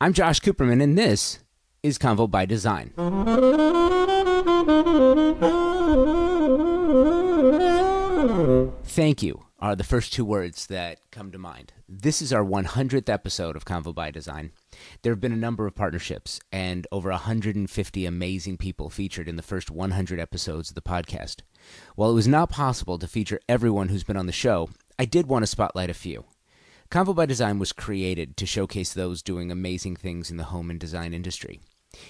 I'm Josh Kopperman, and this is Convo by Design. Thank you are the first two words that come to mind. This is our 100th episode of Convo by Design. There have been a number of partnerships and over 150 amazing people featured in the first 100 episodes of the podcast. While it was not possible to feature everyone who's been on the show, I did want to spotlight a few. Convo by Design was created to showcase those doing amazing things in the home and design industry.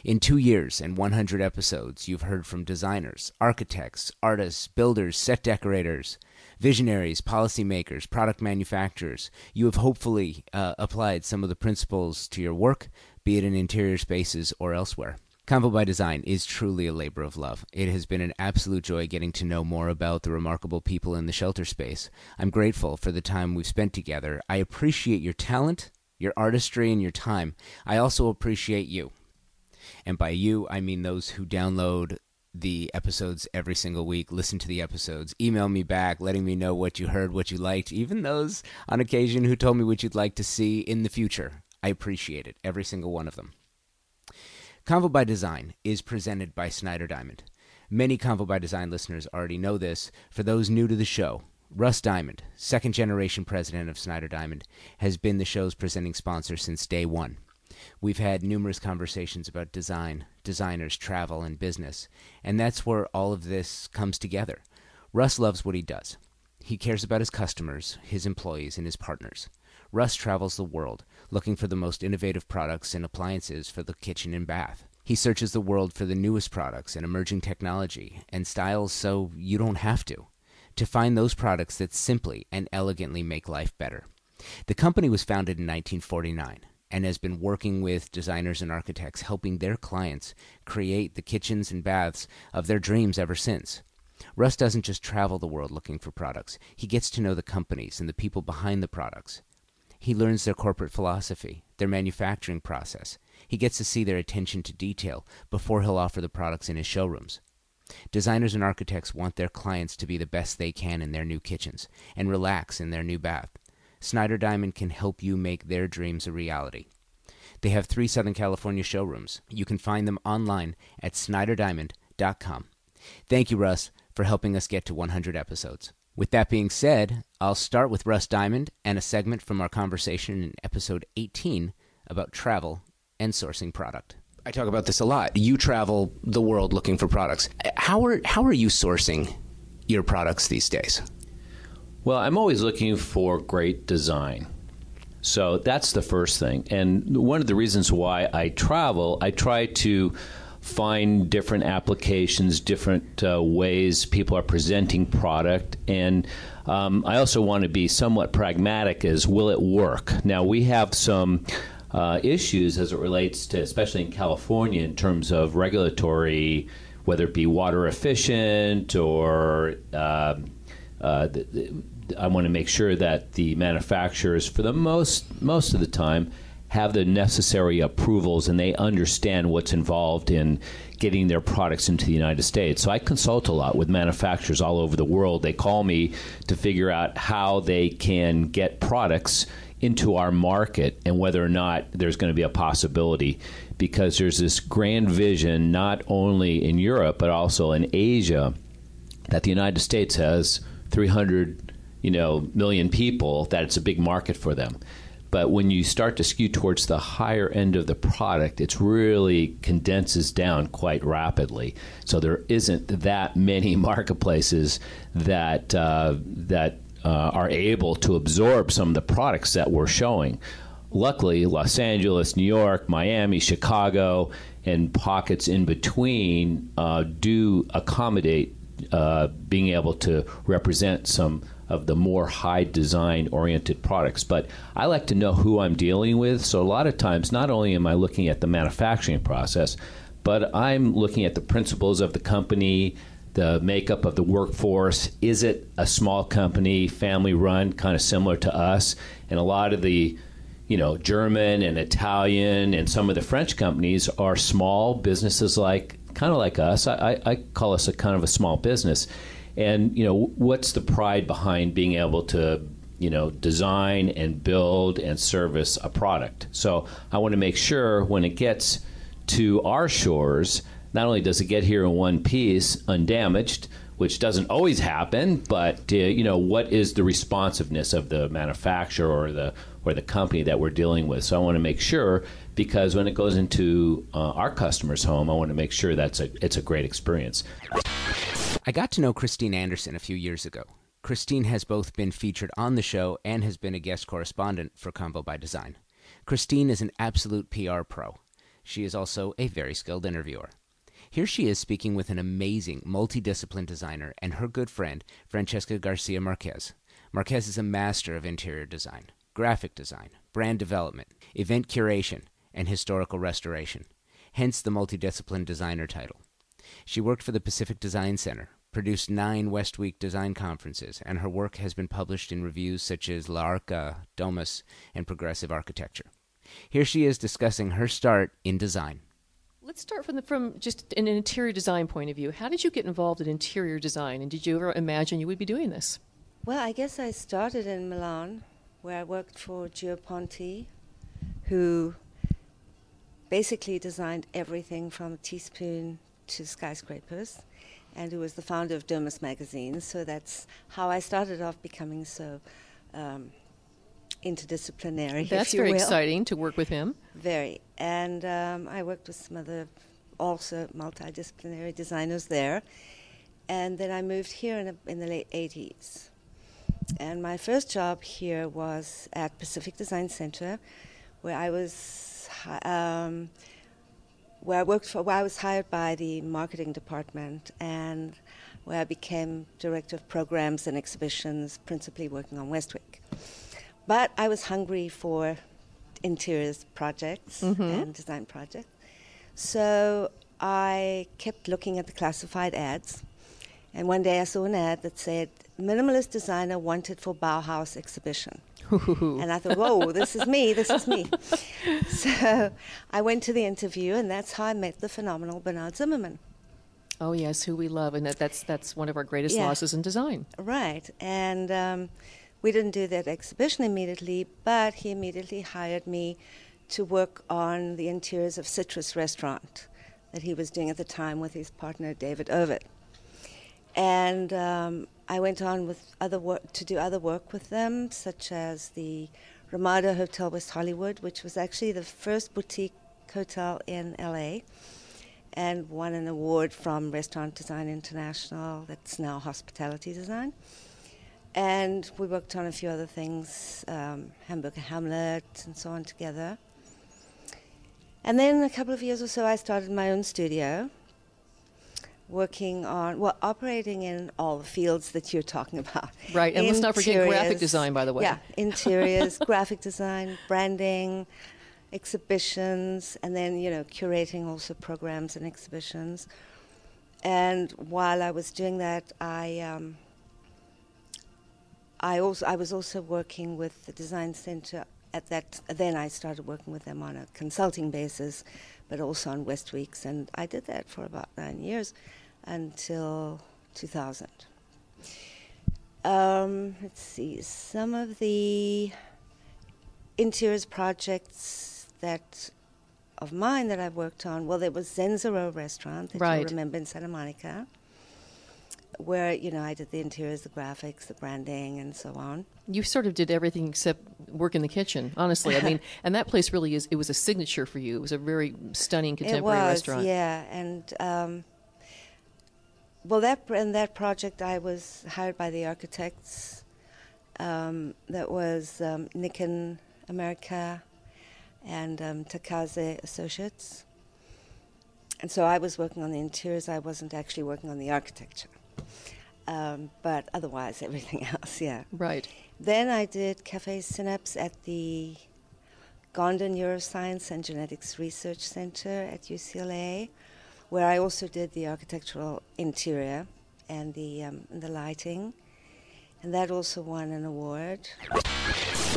In two years and 100 episodes, you've heard from designers, architects, artists, builders, set decorators, visionaries, policymakers, product manufacturers. You have hopefully uh, applied some of the principles to your work, be it in interior spaces or elsewhere. Convo by Design is truly a labor of love. It has been an absolute joy getting to know more about the remarkable people in the shelter space. I'm grateful for the time we've spent together. I appreciate your talent, your artistry, and your time. I also appreciate you. And by you, I mean those who download the episodes every single week, listen to the episodes, email me back, letting me know what you heard, what you liked, even those on occasion who told me what you'd like to see in the future. I appreciate it, every single one of them. Convo by Design is presented by Snyder Diamond. Many Convo by Design listeners already know this. For those new to the show, Russ Diamond, second generation president of Snyder Diamond, has been the show's presenting sponsor since day one. We've had numerous conversations about design, designers, travel, and business, and that's where all of this comes together. Russ loves what he does. He cares about his customers, his employees, and his partners. Russ travels the world looking for the most innovative products and appliances for the kitchen and bath. He searches the world for the newest products and emerging technology and styles so you don't have to. To find those products that simply and elegantly make life better. The company was founded in 1949 and has been working with designers and architects, helping their clients create the kitchens and baths of their dreams ever since. Russ doesn't just travel the world looking for products, he gets to know the companies and the people behind the products. He learns their corporate philosophy, their manufacturing process. He gets to see their attention to detail before he'll offer the products in his showrooms. Designers and architects want their clients to be the best they can in their new kitchens and relax in their new bath. Snyder Diamond can help you make their dreams a reality. They have three Southern California showrooms. You can find them online at snyderdiamond.com. Thank you, Russ, for helping us get to 100 episodes. With that being said, I'll start with Russ Diamond and a segment from our conversation in episode 18 about travel and sourcing product. I talk about this a lot. You travel the world looking for products. How are how are you sourcing your products these days? Well, I'm always looking for great design. So that's the first thing. And one of the reasons why I travel, I try to find different applications, different uh, ways people are presenting product, and um, I also want to be somewhat pragmatic as will it work? Now we have some uh, issues as it relates to, especially in California, in terms of regulatory, whether it be water efficient or uh, uh, I want to make sure that the manufacturers, for the most most of the time, have the necessary approvals and they understand what's involved in getting their products into the United States. So I consult a lot with manufacturers all over the world. They call me to figure out how they can get products into our market and whether or not there's going to be a possibility because there's this grand vision not only in Europe but also in Asia that the United States has 300 you know million people that it's a big market for them but when you start to skew towards the higher end of the product, it really condenses down quite rapidly. So there isn't that many marketplaces that uh, that uh, are able to absorb some of the products that we're showing. Luckily, Los Angeles, New York, Miami, Chicago, and pockets in between uh, do accommodate uh, being able to represent some of the more high design oriented products. But I like to know who I'm dealing with. So a lot of times, not only am I looking at the manufacturing process, but I'm looking at the principles of the company, the makeup of the workforce. Is it a small company, family run, kind of similar to us? And a lot of the you know, German and Italian and some of the French companies are small businesses like kind of like us. I, I call us a kind of a small business and you know what's the pride behind being able to you know, design and build and service a product. So I want to make sure when it gets to our shores, not only does it get here in one piece undamaged, which doesn't always happen, but uh, you know what is the responsiveness of the manufacturer or the or the company that we're dealing with. So I want to make sure because when it goes into uh, our customer's home, I want to make sure that's a it's a great experience. I got to know Christine Anderson a few years ago. Christine has both been featured on the show and has been a guest correspondent for Convo by Design. Christine is an absolute PR pro. She is also a very skilled interviewer. Here she is speaking with an amazing multidiscipline designer and her good friend, Francesca Garcia Marquez. Marquez is a master of interior design, graphic design, brand development, event curation, and historical restoration, hence the multidiscipline designer title. She worked for the Pacific Design Center, produced nine West Week design conferences, and her work has been published in reviews such as L'Arca, Domus, and Progressive Architecture. Here she is discussing her start in design. Let's start from the, from just an interior design point of view. How did you get involved in interior design, and did you ever imagine you would be doing this? Well, I guess I started in Milan, where I worked for Gio Ponti, who basically designed everything from a teaspoon to skyscrapers, and who was the founder of Domus magazine. So that's how I started off becoming so um, interdisciplinary. That's very will. exciting to work with him. Very, and um, I worked with some other also multidisciplinary designers there, and then I moved here in, a, in the late '80s. And my first job here was at Pacific Design Center, where I was um, where I worked for. Where I was hired by the marketing department and where I became director of programs and exhibitions, principally working on West Week. But I was hungry for interiors projects mm-hmm. and design projects. So I kept looking at the classified ads. And one day I saw an ad that said, minimalist designer wanted for Bauhaus exhibition. And I thought, whoa, this is me, this is me. so I went to the interview, and that's how I met the phenomenal Bernard Zimmerman. Oh yes, who we love, and that, that's that's one of our greatest yeah. losses in design. Right, and um, we didn't do that exhibition immediately, but he immediately hired me to work on the interiors of Citrus Restaurant that he was doing at the time with his partner David Ovid. And um, I went on with other work to do other work with them, such as the Ramada Hotel West Hollywood, which was actually the first boutique hotel in LA, and won an award from Restaurant Design International. That's now Hospitality Design. And we worked on a few other things, um, Hamburger Hamlet and so on together. And then a couple of years or so, I started my own studio, working on, well, operating in all the fields that you're talking about. Right, and let's not forget graphic design, by the way. Yeah, interiors, graphic design, branding, exhibitions, and then, you know, curating also programs and exhibitions. And while I was doing that, I um, I also I was also working with the design center at that. Then I started working with them on a consulting basis, but also on West Weeks, and I did that for about nine years until 2000. Um, let's see some of the interiors projects that of mine that I've worked on. Well, there was Zenzero restaurant that right. you remember in Santa Monica where you know I did the interiors, the graphics, the branding, and so on. You sort of did everything except work in the kitchen, honestly. I mean, and that place really is. It was a signature for you. It was a very stunning contemporary it was, restaurant. Yeah, and um, well, that in that project, I was hired by the architects. Um, that was um, Nikken America and um, Takaze Associates. And so I was working on the interiors. I wasn't actually working on the architecture. Um, but otherwise, everything else, yeah. Right. Then I did Cafe Synapse at the Gonda Neuroscience and Genetics Research Center at UCLA, where I also did the architectural interior and the, um, the lighting. And that also won an award.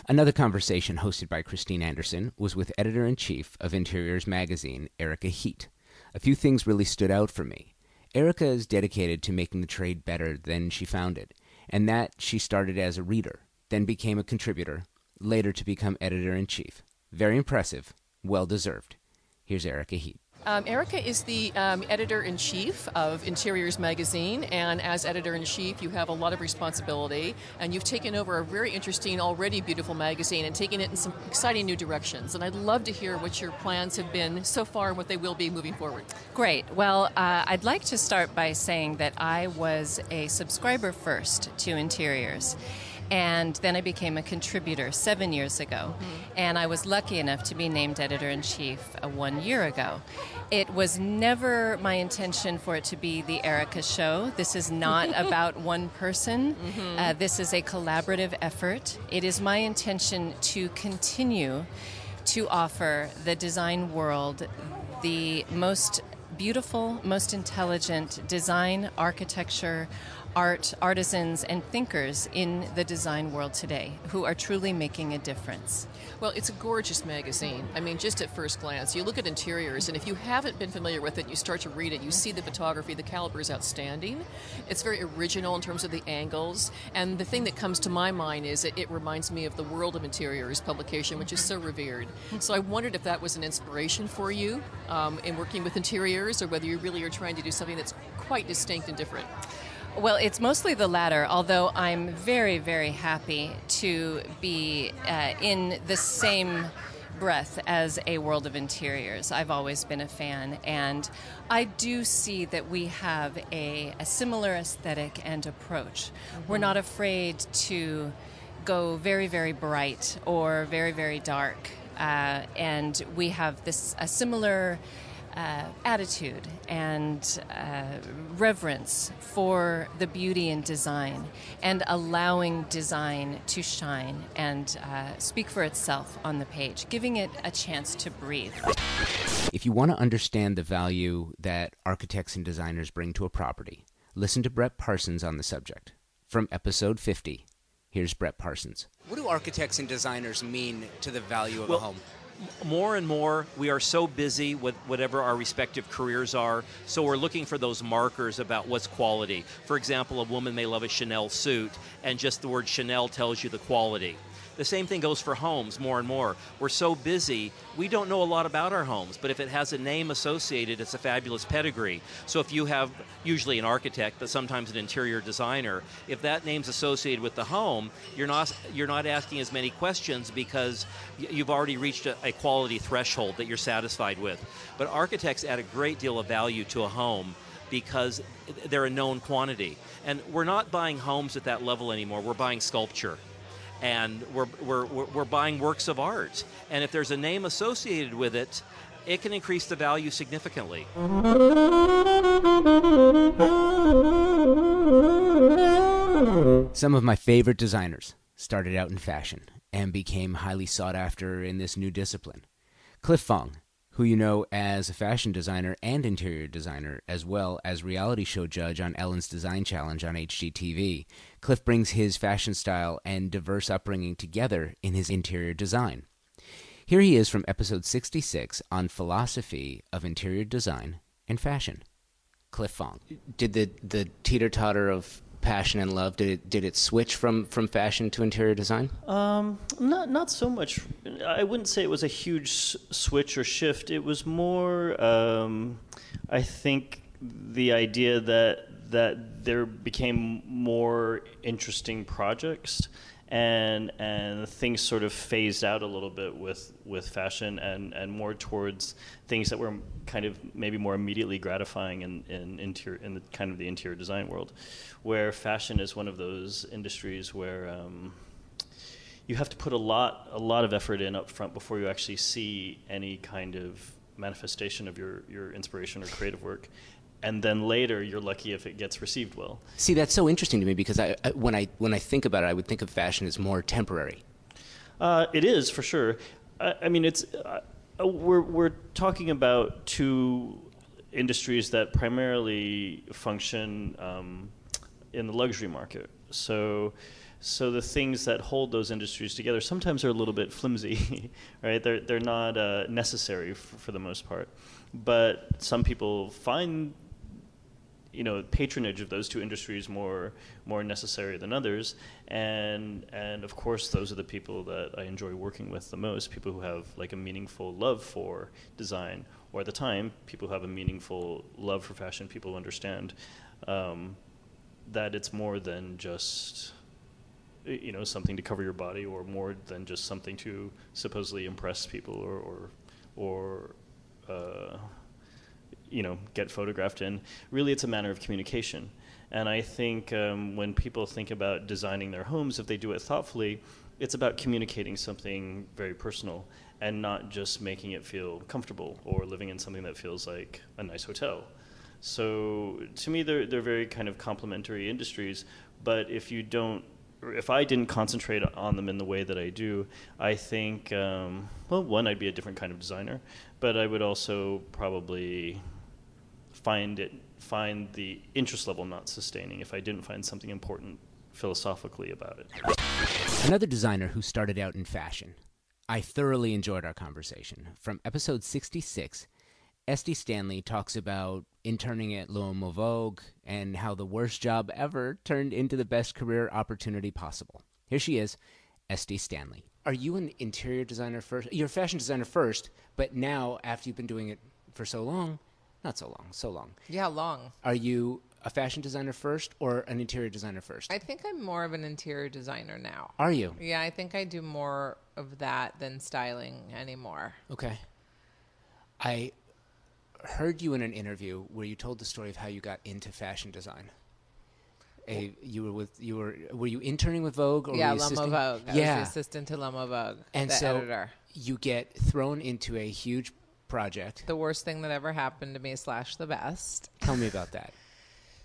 Another conversation hosted by Christine Anderson was with editor in chief of Interiors magazine, Erika Heet. A few things really stood out for me. Erica is dedicated to making the trade better than she found it, and that she started as a reader. then became a contributor, later to become editor in chief. Very impressive, well deserved. Here's Erika Heet. Um, Erica is the um, editor in chief of Interiors Magazine, and as editor in chief, you have a lot of responsibility, and you've taken over a very interesting, already beautiful magazine and taken it in some exciting new directions. And I'd love to hear what your plans have been so far and what they will be moving forward. Great. Well, uh, I'd like to start by saying that I was a subscriber first to Interiors and then I became a contributor seven years ago. Mm-hmm. And I was lucky enough to be named editor in chief uh, one year ago. It was never my intention for it to be the Erica show. This is not about one person, mm-hmm. uh, this is a collaborative effort. It is my intention to continue to offer the design world the most beautiful, most intelligent design, architecture, art artisans and thinkers in the design world today who are truly making a difference. Well, it's a gorgeous magazine. I mean, just at first glance, you look at interiors, and if you haven't been familiar with it, you start to read it, you see the photography, the caliber is outstanding. It's very original in terms of the angles, and the thing that comes to my mind is it, it reminds me of the World of Interiors publication, which is so revered. So I wondered if that was an inspiration for you um, in working with interiors, or whether you really are trying to do something that's quite distinct and different. Well, it's mostly the latter, although I'm very, very happy to be uh, in the same breath as a world of interiors. I've always been a fan, and I do see that we have a, a similar aesthetic and approach. Mm-hmm. We're not afraid to go very, very bright or very, very dark, uh, and we have this a similar uh, attitude and uh, reverence for the beauty in design and allowing design to shine and uh, speak for itself on the page, giving it a chance to breathe. If you want to understand the value that architects and designers bring to a property, listen to Brett Parsons on the subject. From episode 50, here's Brett Parsons. What do architects and designers mean to the value of well, a home? More and more we are so busy with whatever our respective careers are so we're looking for those markers about what's quality. For example a woman may love a chanel suit and just the word chanel tells you the quality the same thing goes for homes more and more. We're so busy, we don't know a lot about our homes, but if it has a name associated, it's a fabulous pedigree. So if you have usually an architect, but sometimes an interior designer, if that name's associated with the home, you're not you're not asking as many questions because you've already reached a, a quality threshold that you're satisfied with. But architects add a great deal of value to a home because they're a known quantity. And we're not buying homes at that level anymore. We're buying sculpture and we're, we're, we're buying works of art. And if there's a name associated with it, it can increase the value significantly. Some of my favorite designers started out in fashion and became highly sought after in this new discipline. Cliff Fong who you know as a fashion designer and interior designer, as well as reality show judge on Ellen's Design Challenge on HGTV. Cliff brings his fashion style and diverse upbringing together in his interior design. Here he is from episode 66 on philosophy of interior design and fashion. Cliff Fong. Did the, the teeter totter of passion and love? Did it did it switch from from fashion to interior design? Um, not not so much. I wouldn't say it was a huge switch or shift. It was more, um, I think, the idea that that there became more interesting projects and and things sort of phased out a little bit with with fashion and and more towards things that were kind of maybe more immediately gratifying in in interior in the kind of the interior design world, where fashion is one of those industries where. Um, you have to put a lot, a lot of effort in up front before you actually see any kind of manifestation of your, your inspiration or creative work and then later you're lucky if it gets received well. See, that's so interesting to me because I, I when I when I think about it, I would think of fashion as more temporary. Uh, it is for sure. I, I mean, it's uh, we're we're talking about two industries that primarily function um, in the luxury market. So. So the things that hold those industries together sometimes are a little bit flimsy, right? They're they're not uh, necessary for the most part, but some people find you know patronage of those two industries more more necessary than others. And and of course those are the people that I enjoy working with the most people who have like a meaningful love for design or at the time people who have a meaningful love for fashion people who understand um, that it's more than just you know something to cover your body or more than just something to supposedly impress people or or, or uh, you know get photographed in. Really, it's a matter of communication. And I think um, when people think about designing their homes, if they do it thoughtfully, it's about communicating something very personal and not just making it feel comfortable or living in something that feels like a nice hotel. So to me, they're they're very kind of complementary industries. But if you don't if I didn't concentrate on them in the way that I do, I think, um, well, one, I'd be a different kind of designer, but I would also probably find it find the interest level not sustaining if I didn't find something important philosophically about it. Another designer who started out in fashion. I thoroughly enjoyed our conversation. From episode 66, Estee Stanley talks about interning at L'Uomo Vogue and how the worst job ever turned into the best career opportunity possible. Here she is, Estee Stanley. Are you an interior designer first? You're a fashion designer first, but now, after you've been doing it for so long, not so long, so long. Yeah, long. Are you a fashion designer first or an interior designer first? I think I'm more of an interior designer now. Are you? Yeah, I think I do more of that than styling anymore. Okay. I heard you in an interview where you told the story of how you got into fashion design. A, you were with you were were you interning with Vogue or yeah, were you L'Homme assisting? Vogue. I yeah, was the assistant to L'Uomo Vogue, and so editor. you get thrown into a huge project. The worst thing that ever happened to me slash the best. Tell me about that.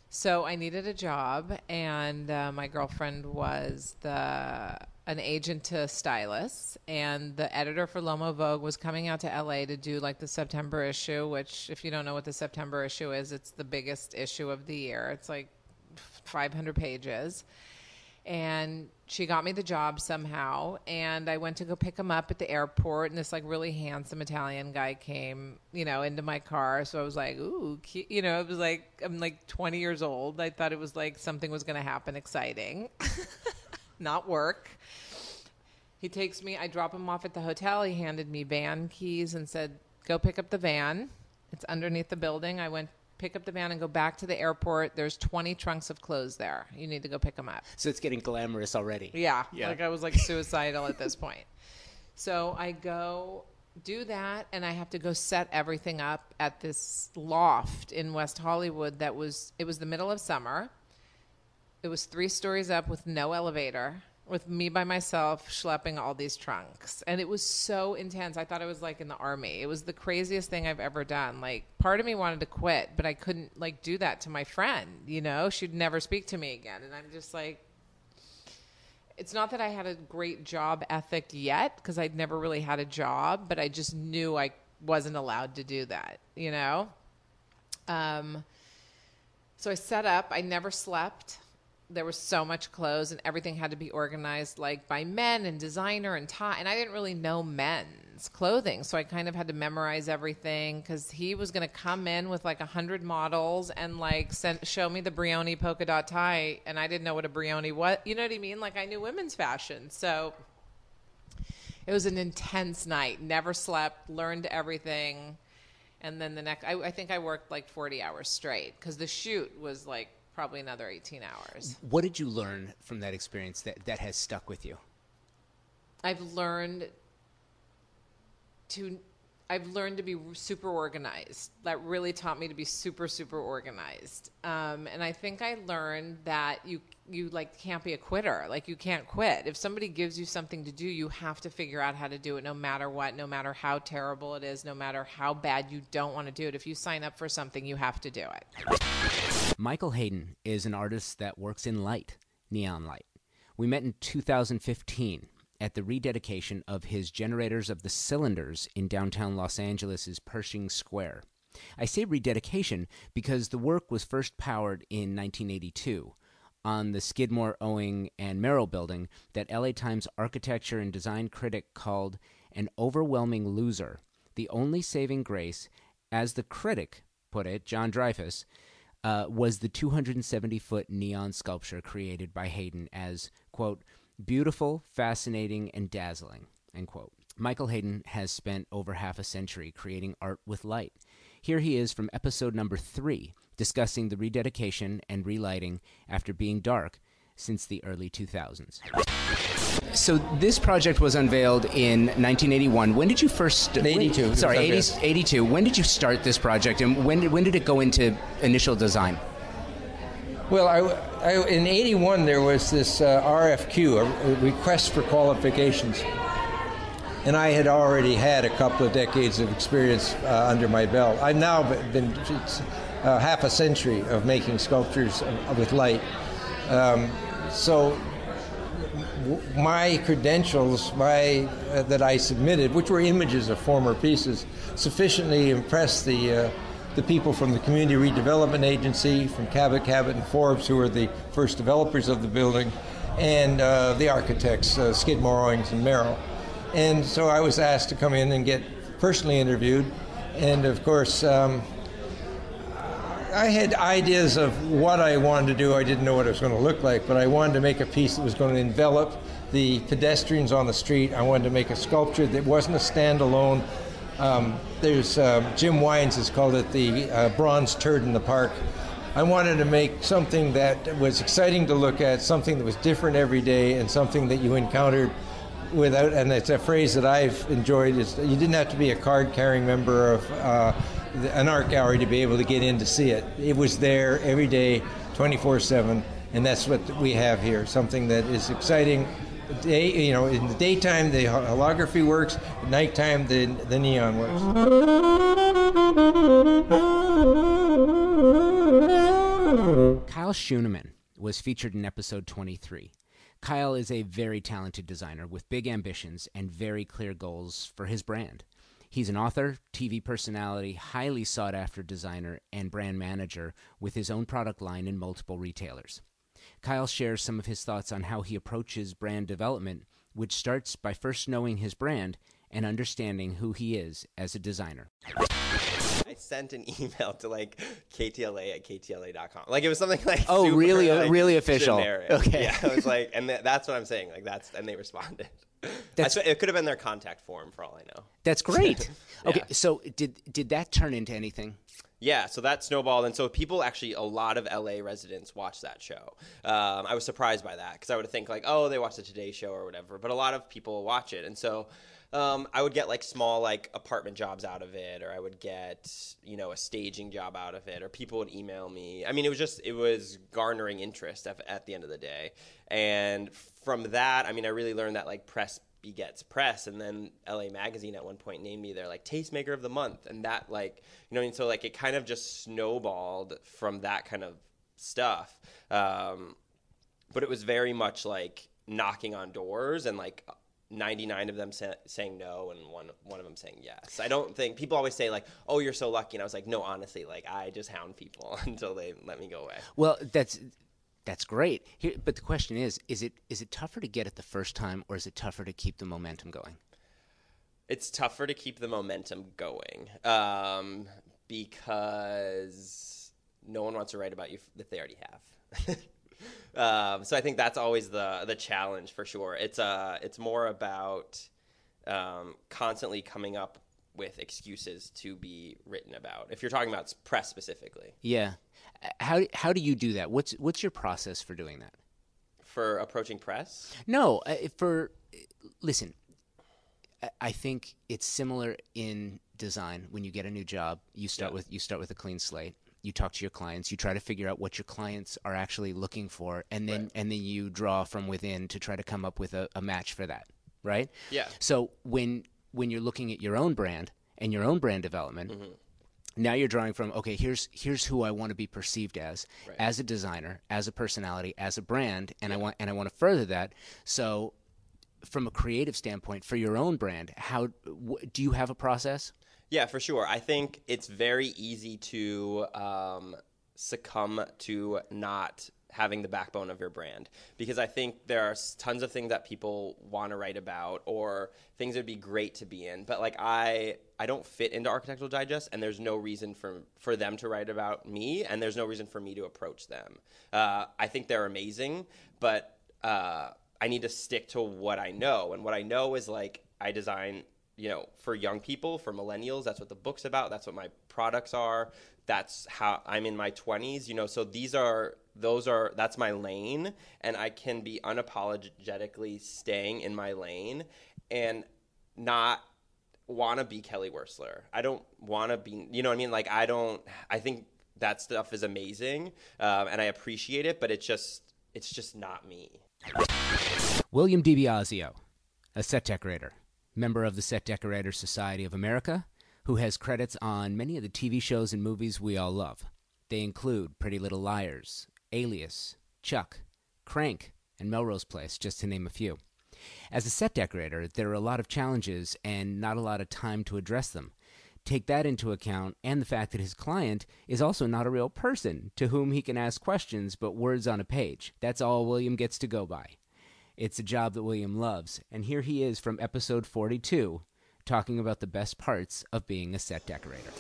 So I needed a job, and uh, my girlfriend was the an agent to stylists, and the editor for L'Uomo Vogue was coming out to LA to do like the September issue. Which, if you don't know what the September issue is, it's the biggest issue of the year. It's like 500 pages. And she got me the job somehow, and I went to go pick him up at the airport. And this like really handsome Italian guy came, you know, into my car. So I was like, "Ooh, cute. you know." It was like I'm like 20 years old. I thought it was like something was going to happen exciting, not work. He takes me. I drop him off at the hotel. He handed me van keys and said, "Go pick up the van. It's underneath the building." I went pick up the van and go back to the airport. There's 20 trunks of clothes there. You need to go pick them up. So it's getting glamorous already. Yeah, Yeah. like I was like suicidal at this point. So I go do that, and I have to go set everything up at this loft in West Hollywood. That was it was the middle of summer. It was three stories up with no elevator, with me by myself schlepping all these trunks, and it was so intense. I thought I was like in the army. It was the craziest thing I've ever done. Like part of me wanted to quit, but I couldn't like do that to my friend. You know, she'd never speak to me again, and I'm just like it's not that I had a great job ethic yet because I'd never really had a job, but I just knew I wasn't allowed to do that, you know? Um, so I set up, I never slept. There was so much clothes and everything had to be organized like by men and designer and tie. And I didn't really know men's clothing. So I kind of had to memorize everything because he was going to come in with like a hundred models and like send, show me the Brioni polka dot tie. And I didn't know what a Brioni was. You know what I mean? Like I knew women's fashion. So it was an intense night. Never slept, learned everything. And then the next, I, I think I worked like 40 hours straight because the shoot was like probably another 18 hours. What did you learn from that experience that, that has stuck with you? I've learned to I've learned to be super organized. That really taught me to be super super organized. Um, and I think I learned that you you like can't be a quitter. Like you can't quit. If somebody gives you something to do, you have to figure out how to do it no matter what, no matter how terrible it is, no matter how bad you don't want to do it. If you sign up for something, you have to do it. Michael Hayden is an artist that works in light, neon light. We met in 2015 at the rededication of his Generators of the Cylinders in downtown Los Angeles' Pershing Square. I say rededication because the work was first powered in 1982 on the Skidmore, Owing, and Merrill building that LA Times architecture and design critic called an overwhelming loser, the only saving grace, as the critic put it, John Dreyfuss, uh, was the 270 foot neon sculpture created by Hayden as, quote, beautiful, fascinating, and dazzling, end quote. Michael Hayden has spent over half a century creating art with light. Here he is from episode number three, discussing the rededication and relighting after being dark since the early 2000s. So this project was unveiled in 1981. When did you first? 82. when- sorry, 80, 82. When did you start this project, and when did, when did it go into initial design? Well, I, I- in '81 there was this uh, RFQ, a, request for qualifications, and I had already had a couple of decades of experience uh, under my belt. I've now been uh, half a century of making sculptures uh, with light. Um, so my credentials my, uh, that I submitted, which were images of former pieces, sufficiently impressed the, uh, the people from the Community Redevelopment Agency, from Cabot, Cabot, and Forbes, who were the first developers of the building, and uh, the architects, uh, Skidmore, Owings, and Merrill. And so I was asked to come in and get personally interviewed. And of course, um, I had ideas of what I wanted to do. I didn't know what it was going to look like, but I wanted to make a piece that was going to envelop the pedestrians on the street. I wanted to make a sculpture that wasn't a standalone. Um, there's um, Jim Wines has called it the uh, bronze turd in the park. I wanted to make something that was exciting to look at, something that was different every day, and something that you encountered without. And it's a phrase that I've enjoyed. Is you didn't have to be a card-carrying member of uh, an art gallery to be able to get in to see it. It was there every day, 24/7, and that's what we have here. Something that is exciting. Day, you know, in the daytime the holography works. At nighttime the the neon works. Kyle Schuneman was featured in episode 23. Kyle is a very talented designer with big ambitions and very clear goals for his brand. He's an author, TV personality, highly sought after designer, and brand manager with his own product line in multiple retailers. Kyle shares some of his thoughts on how he approaches brand development, which starts by first knowing his brand and understanding who he is as a designer. I sent an email to like KTLA at KTLA.com. Like it was something like Oh, super, really- like, really official. generic. Okay. Yeah, I was like, and th- that's what I'm saying. Like that's, and they responded. That's- it could have been their contact form for all I know. That's great. Okay, so did did that turn into anything? Yeah, so that snowballed, and so people actually, a lot of LA residents watch that show. Um, I was surprised by that because I would think like, oh, they watch the Today Show or whatever, but a lot of people watch it, and so um, I would get like small like apartment jobs out of it, or I would get you know a staging job out of it, or people would email me. I mean, it was just it was garnering interest at, at the end of the day, and from that, I mean, I really learned that like press begets press and then la magazine at one point named me their like tastemaker of the month and that like you know I mean? so like it kind of just snowballed from that kind of stuff um, but it was very much like knocking on doors and like 99 of them sa- saying no and one one of them saying yes i don't think people always say like oh you're so lucky and i was like no honestly like i just hound people until they let me go away Well, that's that's great. Here, but the question is: is it is it tougher to get it the first time, or is it tougher to keep the momentum going? it's tougher to keep the momentum going um, because no one wants to write about you f- that they already have. um, so I think that's always the the challenge for sure. It's uh it's more about um, constantly coming up with excuses to be written about. If you're talking about press specifically, Yeah. How how do you do that? What's what's your process for doing that? for approaching press, No, uh, for listen. I- I think it's similar in design. When you get a new job, you start Yeah. with you start with a clean slate. You talk to your clients. You try to figure out what your clients are actually looking for, and then Right. and then you draw from within to try to come up with a, a match for that. Right? Yeah. So when when you're looking at your own brand and your own brand development, Mm-hmm. now you're drawing from okay here's here's who I want to be perceived as Right. as a designer as a personality as a brand and I want and I want to further that so from a creative standpoint for your own brand how wh- do you have a process Yeah, for sure. I think it's very easy to um, succumb to not having the backbone of your brand because I think there are tons of things that people want to write about or things that would be great to be in. But like I I don't fit into Architectural Digest, and there's no reason for for them to write about me, and there's no reason for me to approach them. Uh, I think they're amazing, but uh, I need to stick to what I know, and what I know is like I design you know for young people for millennials that's what the book's about that's what my products are that's how i'm in my 20s you know so these are those are that's my lane and i can be unapologetically staying in my lane and not want to be kelly wearstler i don't want to be you know what i mean? Like i don't i think that stuff is amazing um, and i appreciate it but it's just it's just not me. William dibiasio a set decorator member of the Set Decorators Society of America, who has credits on many of the TV shows and movies we all love. They include Pretty Little Liars, Alias, Chuck, Crank, and Melrose Place, just to name a few. As a set decorator, there are a lot of challenges and not a lot of time to address them. Take that into account, and the fact that his client is also not a real person to whom he can ask questions but words on a page. That's all William gets to go by. It's a job that William loves, and here he is from episode 42 talking about the best parts of being a set decorator.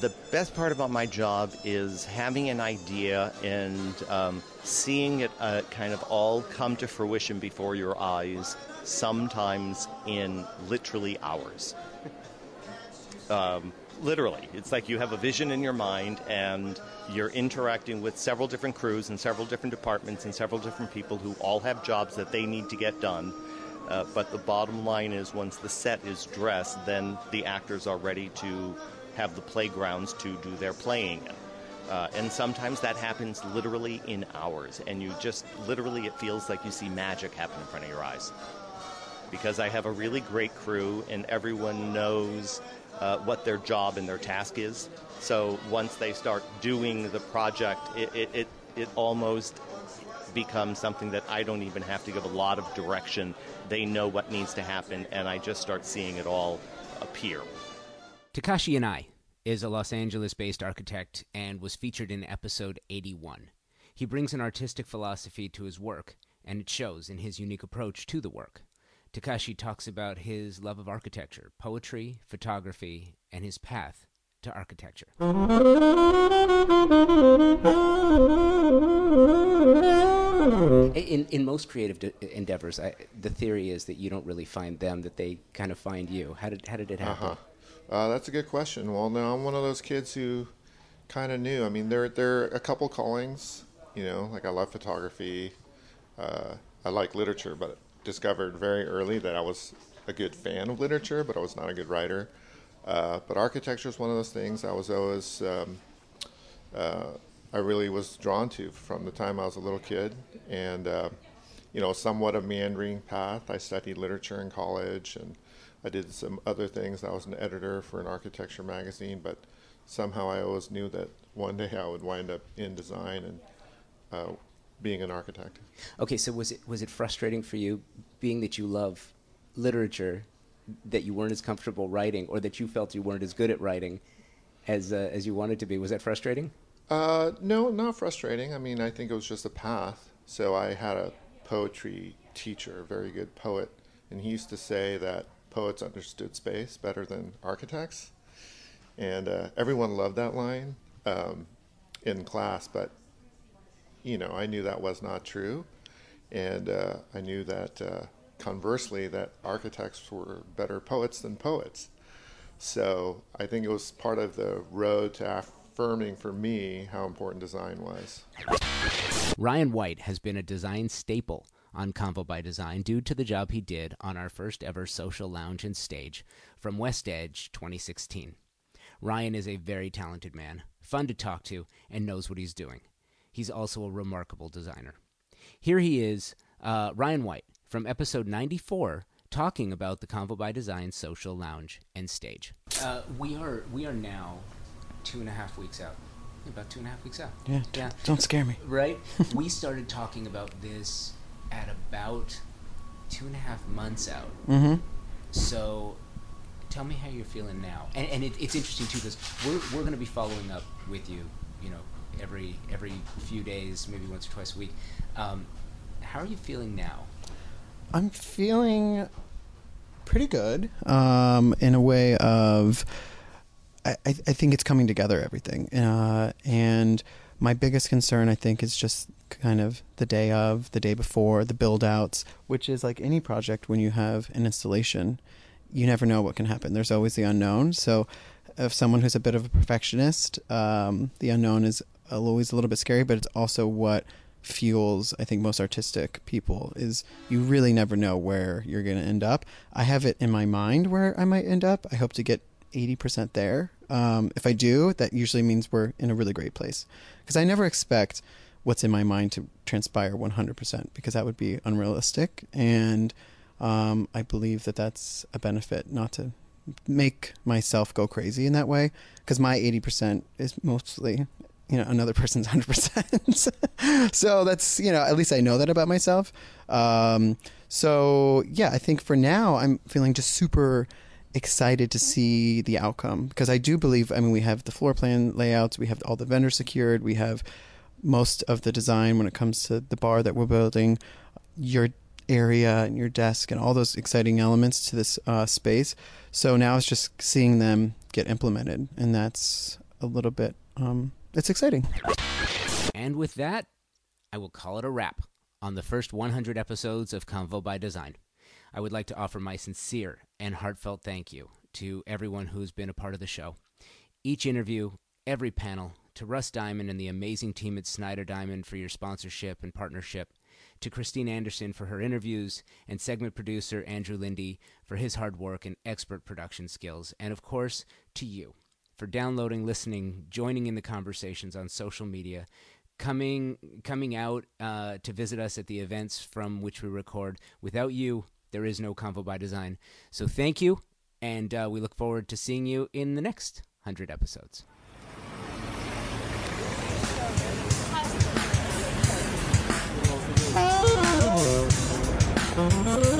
The best part about my job is having an idea and um, seeing it uh, kind of all come to fruition before your eyes, sometimes in literally hours. um, literally. It's like you have a vision in your mind and you're interacting with several different crews and several different departments and several different people who all have jobs that they need to get done. Uh, but the bottom line is once the set is dressed, then the actors are ready to have the playgrounds to do their playing in. Uh, and sometimes that happens literally in hours, and you just literally, it feels like you see magic happen in front of your eyes. Because I have a really great crew, and everyone knows uh, what their job and their task is. So once they start doing the project, it, it, it, it almost becomes something that I don't even have to give a lot of direction. They know what needs to happen, and I just start seeing it all appear. Takashi Yanai is a Los Angeles based architect and was featured in episode 81. He brings an artistic philosophy to his work, and it shows in his unique approach to the work. Takashi talks about his love of architecture, poetry, photography, and his path to architecture. In, in most creative de- endeavors, I, the theory is that you don't really find them; that they kind of find you. How did how did it happen? Uh-huh. Uh, that's a good question. Well, no, I'm one of those kids who kind of knew. I mean, there there are a couple callings. You know, like I love photography. Uh, I like literature, but discovered very early that I was a good fan of literature, but I was not a good writer. Uh, but architecture is one of those things I was always, um, uh, I really was drawn to from the time I was a little kid. And, uh, you know, somewhat a meandering path. I studied literature in college and I did some other things. I was an editor for an architecture magazine, but somehow I always knew that one day I would wind up in design and uh, being an architect. Okay, so was it was it frustrating for you, being that you love literature, that you weren't as comfortable writing, or that you felt you weren't as good at writing as uh, as you wanted to be? Was that frustrating? Uh, no, not frustrating. I mean, I think it was just a path. So I had a poetry teacher, a very good poet, and he used to say that poets understood space better than architects, and uh, everyone loved that line um, in class. But you know, I knew that was not true, and uh, I knew that uh, conversely that architects were better poets than poets. So I think it was part of the road to affirming for me how important design was. Ryan White has been a design staple on Convo by Design due to the job he did on our first ever social lounge and stage from West Edge 2016. Ryan is a very talented man, fun to talk to, and knows what he's doing. He's also a remarkable designer. Here he is, uh, Ryan White, from episode 94, talking about the Convo by Design social lounge and stage. Uh, we are we are now two and a half weeks out. About two and a half weeks out. Yeah, yeah. don't scare me. Right? we started talking about this at about two and a half months out. Mm-hmm. So tell me how you're feeling now. And, and it, it's interesting, too, because we're, we're going to be following up with you, you know, every every few days, maybe once or twice a week. Um, how are you feeling now? I'm feeling pretty good um, in a way of I, I think it's coming together everything uh, and my biggest concern I think is just kind of the day of the day before the build outs which is like any project when you have an installation you never know what can happen there's always the unknown so if someone who's a bit of a perfectionist um, the unknown is always a little bit scary but it's also what fuels I think most artistic people is you really never know where you're going to end up. I have it in my mind where I might end up. I hope to get 80% there. Um, if I do, that usually means we're in a really great place because I never expect what's in my mind to transpire 100% because that would be unrealistic and um, I believe that that's a benefit not to make myself go crazy in that way because my 80% is mostly you know another person's 100% so that's you know at least i know that about myself. Um, so yeah i think for now i'm feeling just super excited to see the outcome because i do believe i mean we have the floor plan layouts we have all the vendors secured we have most of the design when it comes to the bar that we're building your area and your desk and all those exciting elements to this uh, space. So now it's just seeing them get implemented and that's a little bit um, it's exciting. And with that, I will call it a wrap on the first 100 episodes of Convo by Design. I would like to offer my sincere and heartfelt thank you to everyone who's been a part of the show. Each interview, every panel, to Russ Diamond and the amazing team at Snyder Diamond for your sponsorship and partnership, to Christine Anderson for her interviews, and segment producer Andrew Lindy for his hard work and expert production skills, and of course, to you for downloading, listening, joining in the conversations on social media, coming coming out uh, to visit us at the events from which we record. Without you, there is no Convo by Design. So thank you, and uh, we look forward to seeing you in the next hundred episodes. Oh.